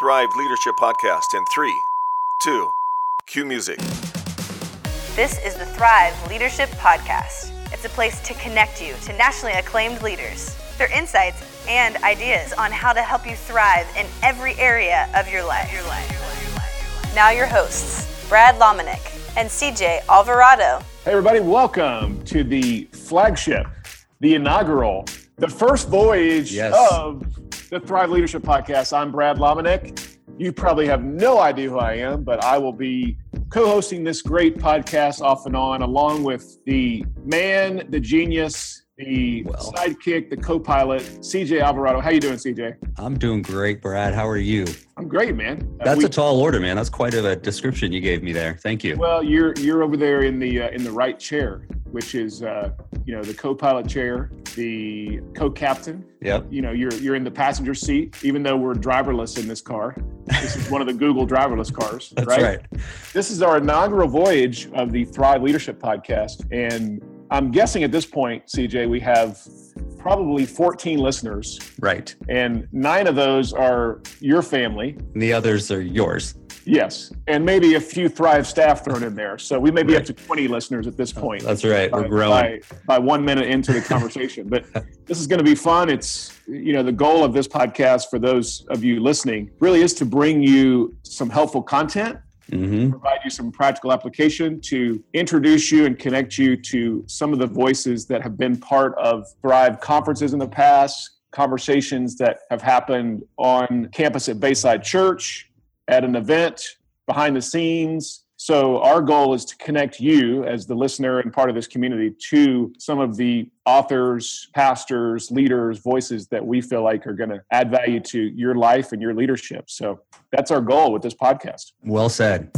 Thrive Leadership Podcast in three, two, cue music. This is the Thrive Leadership Podcast. It's a place to connect you to nationally acclaimed leaders, their insights and ideas on how to help you thrive in every area of your life. Your life. Now, your hosts, Brad Lomenick and CJ Alvarado. Hey, everybody, welcome to the flagship, the inaugural, the first voyage Yes. of the Thrive Leadership Podcast. I'm Brad Lomenick. You probably have no idea who I am, but I will be co hosting this great podcast off and on, along with the man, the genius, the Well. sidekick, the co pilot, CJ Alvarado. How you doing, CJ? I'm doing great, Brad. How are you? I'm great, man. Uh, That's we- a tall order, man. That's quite a description you gave me there. Thank you. Well, you're you're over there in the uh, in the right chair, which is uh, you know the co-pilot chair, the co-captain. Yep. You know, you're you're in the passenger seat, even though we're driverless in this car. This is one of the Google driverless cars. That's right. This is our inaugural voyage of the Thrive Leadership Podcast, and I'm guessing at this point, CJ, we have probably 14 listeners, Right. and nine of those are your family. And the others are yours. Yes, and maybe a few Thrive staff thrown in there. So we may be up to 20 listeners at this point. That's right. We're by- growing. by, by one minute into the conversation. but this is going to be fun. It's you know the goal of this podcast for those of you listening really is to bring you some helpful content, hmm provide you some practical application to introduce you and connect you to some of the voices that have been part of Thrive conferences in the past, conversations that have happened on campus at Bayside Church, at an event, behind the scenes. So, our goal is to connect you as the listener and part of this community to some of the authors, pastors, leaders, voices that we feel like are going to add value to your life and your leadership. So, that's our goal with this podcast. Well said.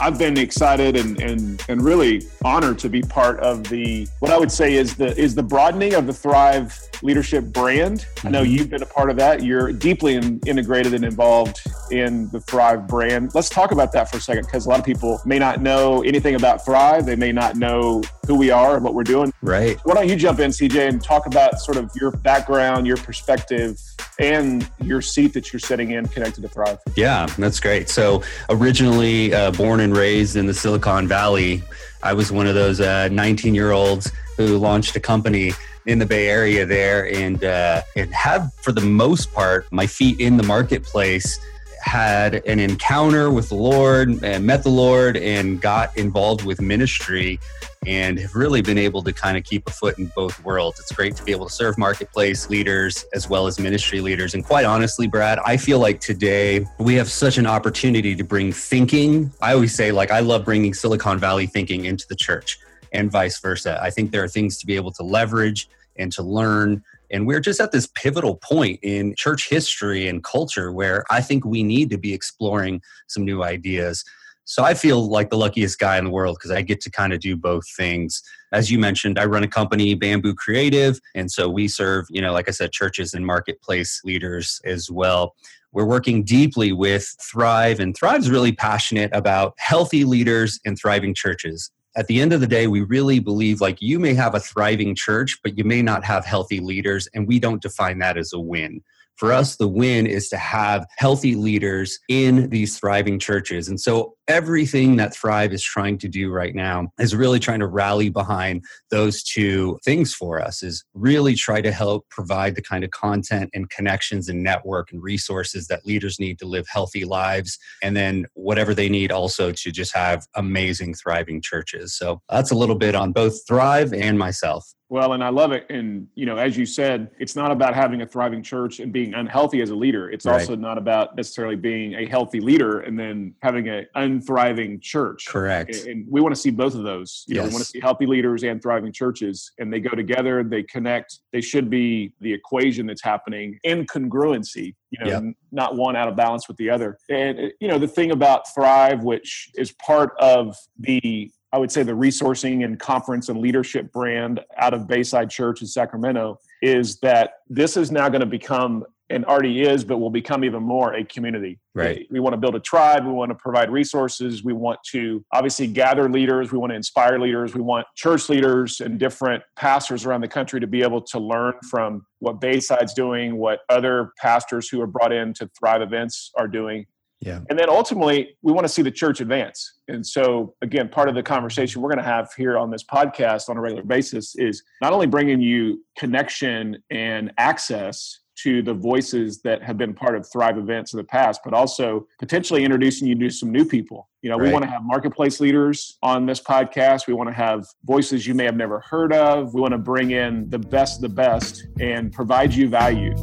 I've been excited and, and and really honored to be part of the what I would say is the is the broadening of the Thrive leadership brand. I know Mhm. you've been a part of that. You're deeply in, integrated and involved in the Thrive brand. Let's talk about that for a second because a lot of people may not know anything about Thrive. They may not know who we are and what we're doing. Right. Why don't you jump in, CJ, and talk about sort of your background, your perspective, and your seat that you're sitting in connected to Thrive. Yeah, that's great. So, originally uh, born and raised in the Silicon Valley, I was one of those 19 year olds who launched a company in the Bay Area there and, uh, and have, for the most part, my feet in the marketplace. Had an encounter with the Lord and met the Lord and got involved with ministry and have really been able to kind of keep a foot in both worlds. It's great to be able to serve marketplace leaders as well as ministry leaders. And quite honestly, Brad, I feel like today we have such an opportunity to bring thinking. I always say, like, I love bringing Silicon Valley thinking into the church and vice versa. I think there are things to be able to leverage and to learn. And we're just at this pivotal point in church history and culture where I think we need to be exploring some new ideas. So I feel like the luckiest guy in the world because I get to kind of do both things. As you mentioned, I run a company, Bamboo Creative, and so we serve, you know, like I said, churches and marketplace leaders as well. We're working deeply with Thrive, and Thrive's really passionate about healthy leaders and thriving churches. At the end of the day, we really believe like you may have a thriving church, but you may not have healthy leaders, and we don't define that as a win. For us, the win is to have healthy leaders in these thriving churches. And so everything that Thrive is trying to do right now is really trying to rally behind those two things for us is really try to help provide the kind of content and connections and network and resources that leaders need to live healthy lives and then whatever they need also to just have amazing thriving churches. So that's a little bit on both Thrive and myself. Well, and I love it. And, you know, as you said, it's not about having a thriving church and being unhealthy as a leader. It's Right. also not about necessarily being a healthy leader and then having an unthriving church. Correct. And we want to see both of those. You know, we want to see healthy leaders and thriving churches, and they go together, they connect. They should be the equation that's happening in congruency, you know, Yep. not one out of balance with the other. And, uh, you know, the thing about Thrive, which is part of the I would say the resourcing and conference and leadership brand out of Bayside Church in Sacramento is that this is now going to become and already is, but will become even more a community. Right. We want to build a tribe. We want to provide resources. We want to obviously gather leaders. We want to inspire leaders. We want church leaders and different pastors around the country to be able to learn from what Bayside's doing, what other pastors who are brought in to Thrive events are doing. Yeah. And then ultimately, we want to see the church advance. And so, again, part of the conversation we're going to have here on this podcast on a regular basis is not only bringing you connection and access to the voices that have been part of Thrive events in the past, but also potentially introducing you to some new people. You know, we want to have marketplace leaders on this podcast. We want to have voices you may have never heard of. We want to bring in the best of the best and provide you value.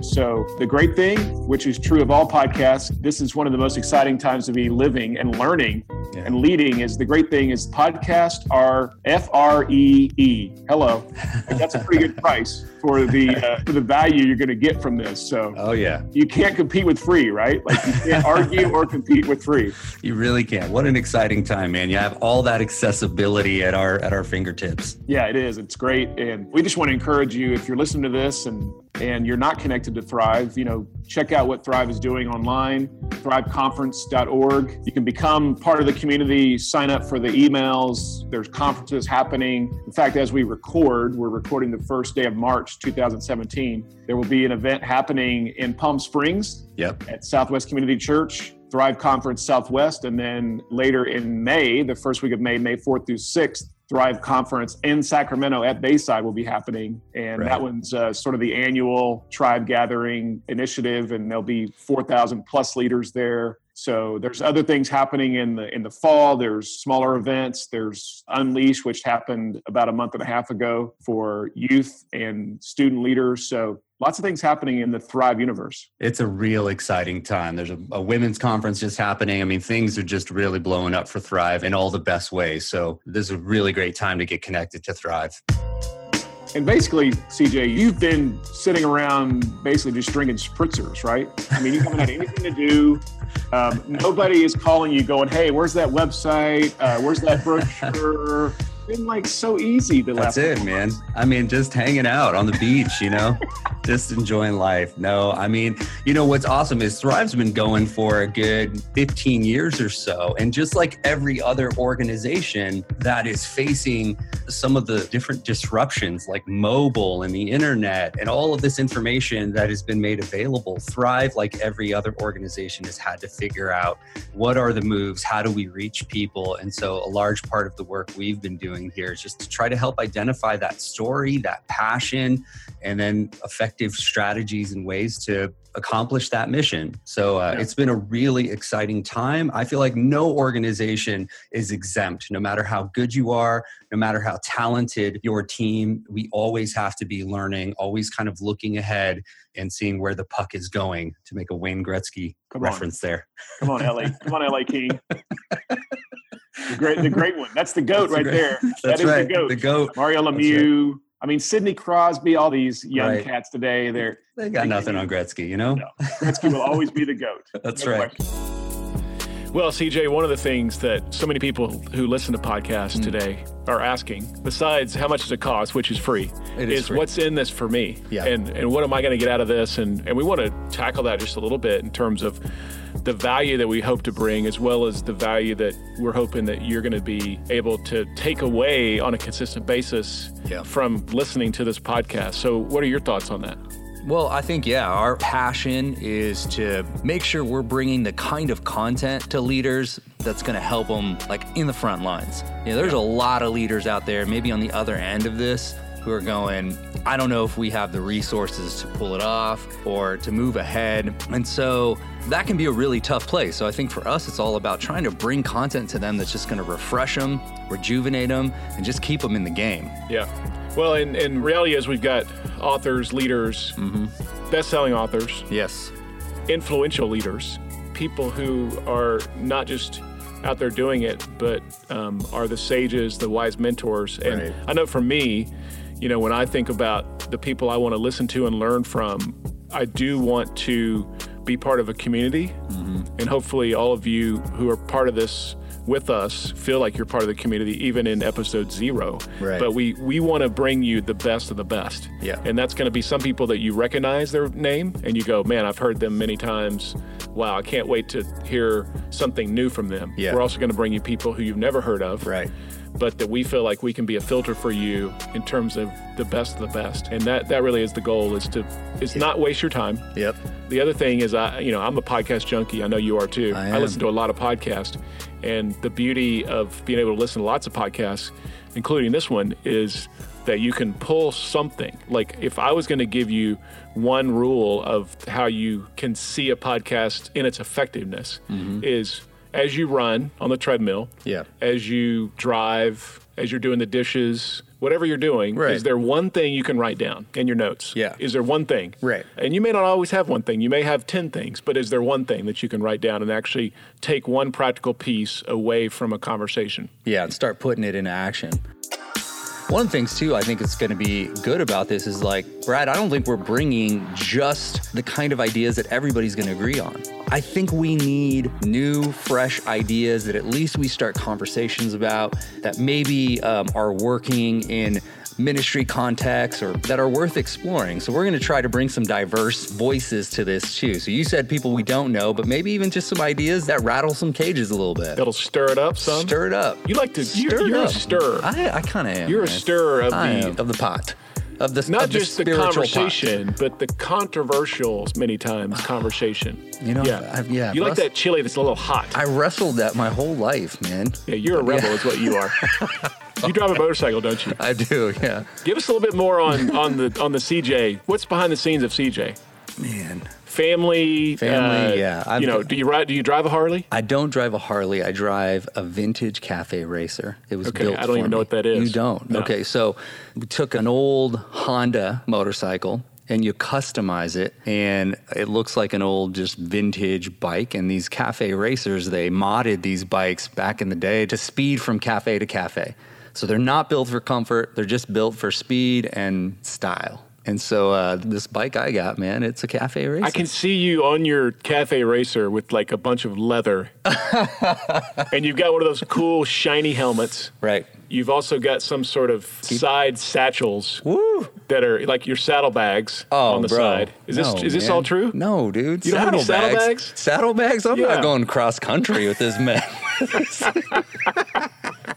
So, the great thing, which is true of all podcasts, this is one of the most exciting times to be living and learning Yeah. and leading. Is the great thing is podcasts are F R E E. Hello, that's a pretty good price for the uh, for the value you're going to get from this. So Oh yeah. you can't compete with free, right? Like you can't argue or compete with free. You really can't. What an exciting time, man. You have all that accessibility at our at our fingertips. Yeah, it is. It's great, and we just want to encourage you if you're listening to this and and you're not connected to Thrive, you know, check out what Thrive is doing online, thriveconference.org. You can become part of the community, sign up for the emails. There's conferences happening. In fact, as we record, we're recording the first day of March 2017. There will be an event happening in Palm Springs Yep. at Southwest Community Church, Thrive Conference Southwest, and then later in May, the first week of May, May 4th through 6th, Thrive Conference in Sacramento at Bayside will be happening. And Right. that one's uh, sort of the annual tribe gathering initiative, and there'll be 4,000 plus leaders there. So there's other things happening in the in the fall. There's smaller events. There's Unleash, which happened about a month and a half ago for youth and student leaders. So lots of things happening in the Thrive universe. It's a real exciting time. There's a, a women's conference just happening. I mean, things are just really blowing up for Thrive in all the best ways. So this is a really great time to get connected to Thrive. And basically, CJ, you've been sitting around basically just drinking spritzers, right? I mean, you haven't had anything to do. Um, nobody is calling you going, hey, where's that website? Uh, where's that brochure? Been like so easy the That's last it, man. I mean, just hanging out on the beach, you know, just enjoying life. No, I mean, you know, what's awesome is Thrive's been going for a good 15 years or so. And just like every other organization that is facing some of the different disruptions like mobile and the internet and all of this information that has been made available, Thrive, like every other organization, has had to figure out what are the moves, how do we reach people. And so a large part of the work we've been doing here is just to try to help identify that story, that passion, and then effective strategies and ways to accomplish that mission. So uh, Yeah. it's been a really exciting time. I feel like no organization is exempt, no matter how good you are, no matter how talented your team. We always have to be learning, always kind of looking ahead and seeing where the puck is going to make a Wayne Gretzky Come on. reference there. Come on, LA. Come on, LA King. the great, the great one. That's the goat That's right great- there. That's that is right. the goat. The goat. Mario Lemieux. I mean, Sidney Crosby. All these young Right. cats today. They're They got nothing on Gretzky, you know? No. Gretzky will always be the goat. That's No right. question. Well, CJ, one of the things that so many people who listen to podcasts Mm. today are asking, besides how much does it cost, which is free, It is free. what's in this for me? Yeah. And and what am I going to get out of this? And and we want to tackle that just a little bit in terms of the value that we hope to bring, as well as the value that we're hoping that you're going to be able to take away on a consistent basis Yeah. from listening to this podcast. So, what are your thoughts on that? Well, I think, yeah, our passion is to make sure we're bringing the kind of content to leaders that's going to help them, like in the front lines. You know, there's a lot of leaders out there, maybe on the other end of this, who are going, I don't know if we have the resources to pull it off or to move ahead. And so that can be a really tough place. So I think for us, it's all about trying to bring content to them that's just going to refresh them, rejuvenate them, and just keep them in the game. Yeah. Well, in, in reality is we've got authors, leaders, best-selling authors, Yes. influential leaders, people who are not just out there doing it, but um, are the sages, the wise mentors. And Right. I know for me, you know, when I think about the people I want to listen to and learn from, I do want to be part of a community. Mm-hmm. And hopefully, all of you who are part of this with us, feel like you're part of the community, even in episode zero. Right. But we we want to bring you the best of the best. Yeah. And that's going to be some people that you recognize their name and you go, man, I've heard them many times. Wow, I can't wait to hear something new from them. Yeah. We're also going to bring you people who you've never heard of Right. But that we feel like we can be a filter for you in terms of the best of the best. And that that really is the goal is to is not waste your time. Yep. The other thing is I you know, I'm a podcast junkie. I know you are too. I am. listen to a lot of podcasts. And the beauty of being able to listen to lots of podcasts, including this one, is that you can pull something. Like if I was going to give you one rule of how you can see a podcast in its effectiveness mm-hmm. is as you run on the treadmill, Yeah. as you drive, as you're doing the dishes, whatever you're doing, Right. is there one thing you can write down in your notes? Yeah. Is there one thing? Right. And you may not always have one thing. You may have 10 things, but is there one thing that you can write down and actually take one practical piece away from a conversation? Yeah, and start putting it into action. One of the things too, I think it's going to be good about this is like, Brad, I don't think we're bringing just the kind of ideas that everybody's going to agree on. I think we need new, fresh ideas that at least we start conversations about that maybe um, are working in ministry contexts or that are worth exploring. So we're going to try to bring some diverse voices to this too. So you said people we don't know, but maybe even just some ideas that rattle some cages a little bit. That'll stir it up some. Stir it up. You like to, Stir you're, you're a stirrer. I, I kind of am. You're a stirrer of I the- am. of the pot, of the Not of just the, pot. conversation, but the controversial, many times, conversation. You know, yeah. I've- yeah, You like that chili that's a little hot. I wrestled that my whole life, man. yeah, you're a rebel, is what you are. you drive a motorcycle, don't you? I do. Yeah, Give us a little bit more on, on the on the CJ. What's behind the scenes of CJ? man. Family, Family, uh, yeah. I've you know, do you ride? Do you drive a Harley? I don't drive a Harley. I drive a vintage cafe racer. It was Okay, built. I don't for even know what that is. You don't. No. Okay, so we took an old Honda motorcycle and you customize it, and it looks like an old just vintage bike. And these cafe racers, they modded these bikes back in the day to speed from cafe to cafe. So they're not built for comfort. They're just built for speed and style. And so uh, this bike I got, man, it's a cafe racer. I can see you on your cafe racer with like a bunch of leather, and you've got one of those cool shiny helmets. right. You've also got some sort of side satchels Woo! that are like your saddlebags Oh, on the bro. side. Is this No, is this man. all true? No, dude. You don't have any saddlebags? Saddlebags? I'm Yeah. not going cross country with this man.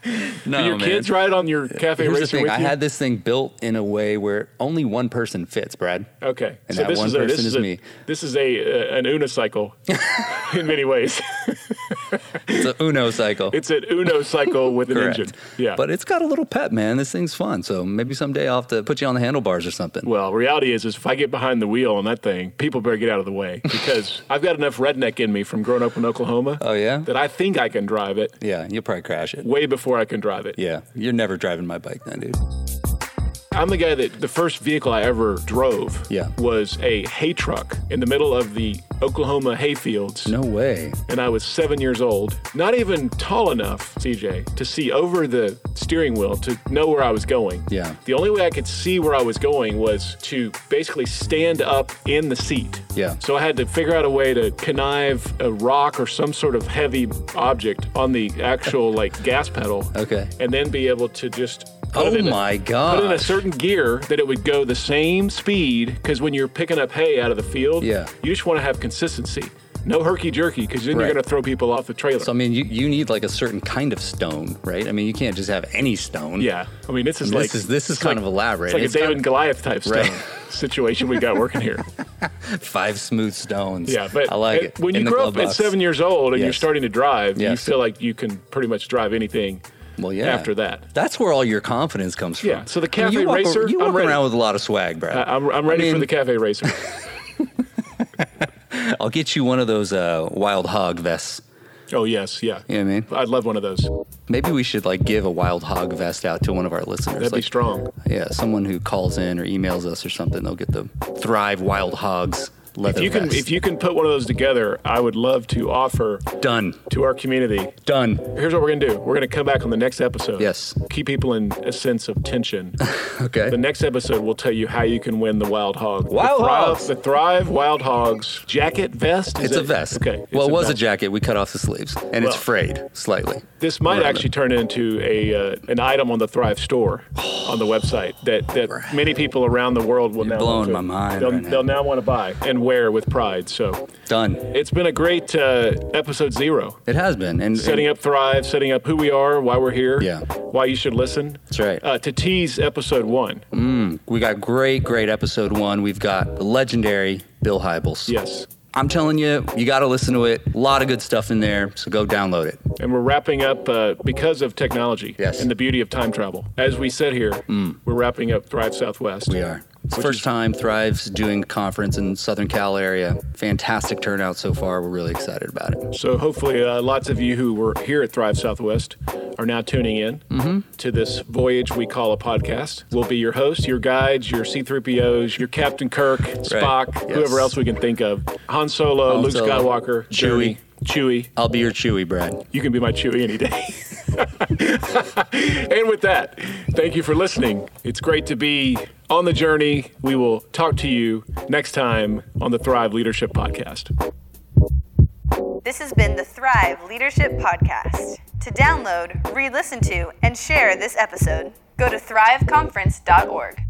no, your man. kids ride on your cafe Here's the racer thing. with I had this thing built in a way where only one person fits, Brad. okay, And so that this one is a, this person is is a, me. This is a uh, an unicycle in many ways. It's a Uno cycle. it's an Uno cycle with an engine. Yeah, But it's got a little pep, man. This thing's fun. So maybe someday I'll have to put you on the handlebars or something. Well, reality is, is if I get behind the wheel on that thing, people better get out of the way because I've got enough redneck in me from growing up in Oklahoma. Oh, yeah? that I think I can drive it yeah, you'll probably crash it. way before I can drive it. Yeah, you're never driving my bike then, dude. I'm the guy that the first vehicle I ever drove Yeah. was a hay truck in the middle of the Oklahoma hay fields. No way. And I was seven years old, not even tall enough, CJ, to see over the steering wheel to know where I was going. Yeah. The only way I could see where I was going was to basically stand up in the seat. Yeah. So I had to figure out a way to connive a rock or some sort of heavy object on the actual like gas pedal. Okay. And then be able to just put Oh in a- my Put in a certain gear that it would go the same speed because when you're picking up hay out of the field, Yeah. you just want to have consistency. No herky jerky because then Right. you're going to throw people off the trailer. So I mean, you, you need like a certain kind of stone, right? I mean, you can't just have any stone. yeah, I mean this is This like is- this is kind like- of elaborate. It's like It's a David and Goliath type stone Right. situation we got working here. Five smooth stones. Yeah, but I like it- when you grow up at seven years old and you're starting to drive, you feel like you can pretty much drive anything. Well, yeah. after that. that's where all your confidence comes from. Yeah, so the I mean, cafe you walk, racer, you I'm walk ready. around with a lot of swag, Brad. I- I'm, I'm ready I for the cafe racer. I'll get you one of those uh, wild hog vests. oh yes, yeah. You know what I mean? I'd love one of those. Maybe we should like give a wild hog vest out to one of our listeners. That'd be strong. Yeah, someone who calls in or emails us or something, they'll get the Thrive Wild Hogs leather If you can, if you can put one of those together, I would love to offer Done. to our community. Done. Here's what we're gonna do. We're gonna come back on the next episode. Yes. Keep people in a sense of tension. Okay. The next episode will tell you how you can win the Wild Hog. Wild the Thrive, Hogs. The Thrive Wild Hogs jacket vest. Is It's a it- vest. Okay. it's Well, it was a vest. jacket. We cut off the sleeves, and it's Well- frayed slightly. This might Around actually turn into a uh, an item on the Thrive store on the website that, that many people around the world will You're now blowing want to- my mind They'll, right now. they'll now want to buy and wear with pride. So Done. it's been a great uh, episode zero. It has been. And Setting up Thrive, setting up who we are, why we're here, Yeah. why you should listen. That's right. Uh, to tease episode one. we got great, great episode one. We've got the legendary Bill Hybels. Yes. I'm telling you, you got to listen to it. A lot of good stuff in there, so go download it. And we're wrapping up uh, because of technology Yes. Mm. and the beauty of time travel. As we said here, we're wrapping up Thrive Southwest. We are. It's the Which first time Thrive's doing a conference in Southern Cal area. Fantastic turnout so far. We're really excited about it. So hopefully, uh, lots of you who were here at Thrive Southwest are now tuning in Mm-hmm. to this voyage we call a podcast. We'll be your hosts, your guides, your C-3POs, your Captain Kirk, Spock, Yes. whover else we can think of. Han Solo, Han Luke Solo, Skywalker, Chewie. Chewie. I'll be your Chewie, Brad. You can be my Chewie any day. and with that, thank you for listening. It's great to be on the journey. We will talk to you next time on the Thrive Leadership Podcast. This has been the Thrive Leadership Podcast. To download, re listen to, and share this episode, go to thriveconference.org.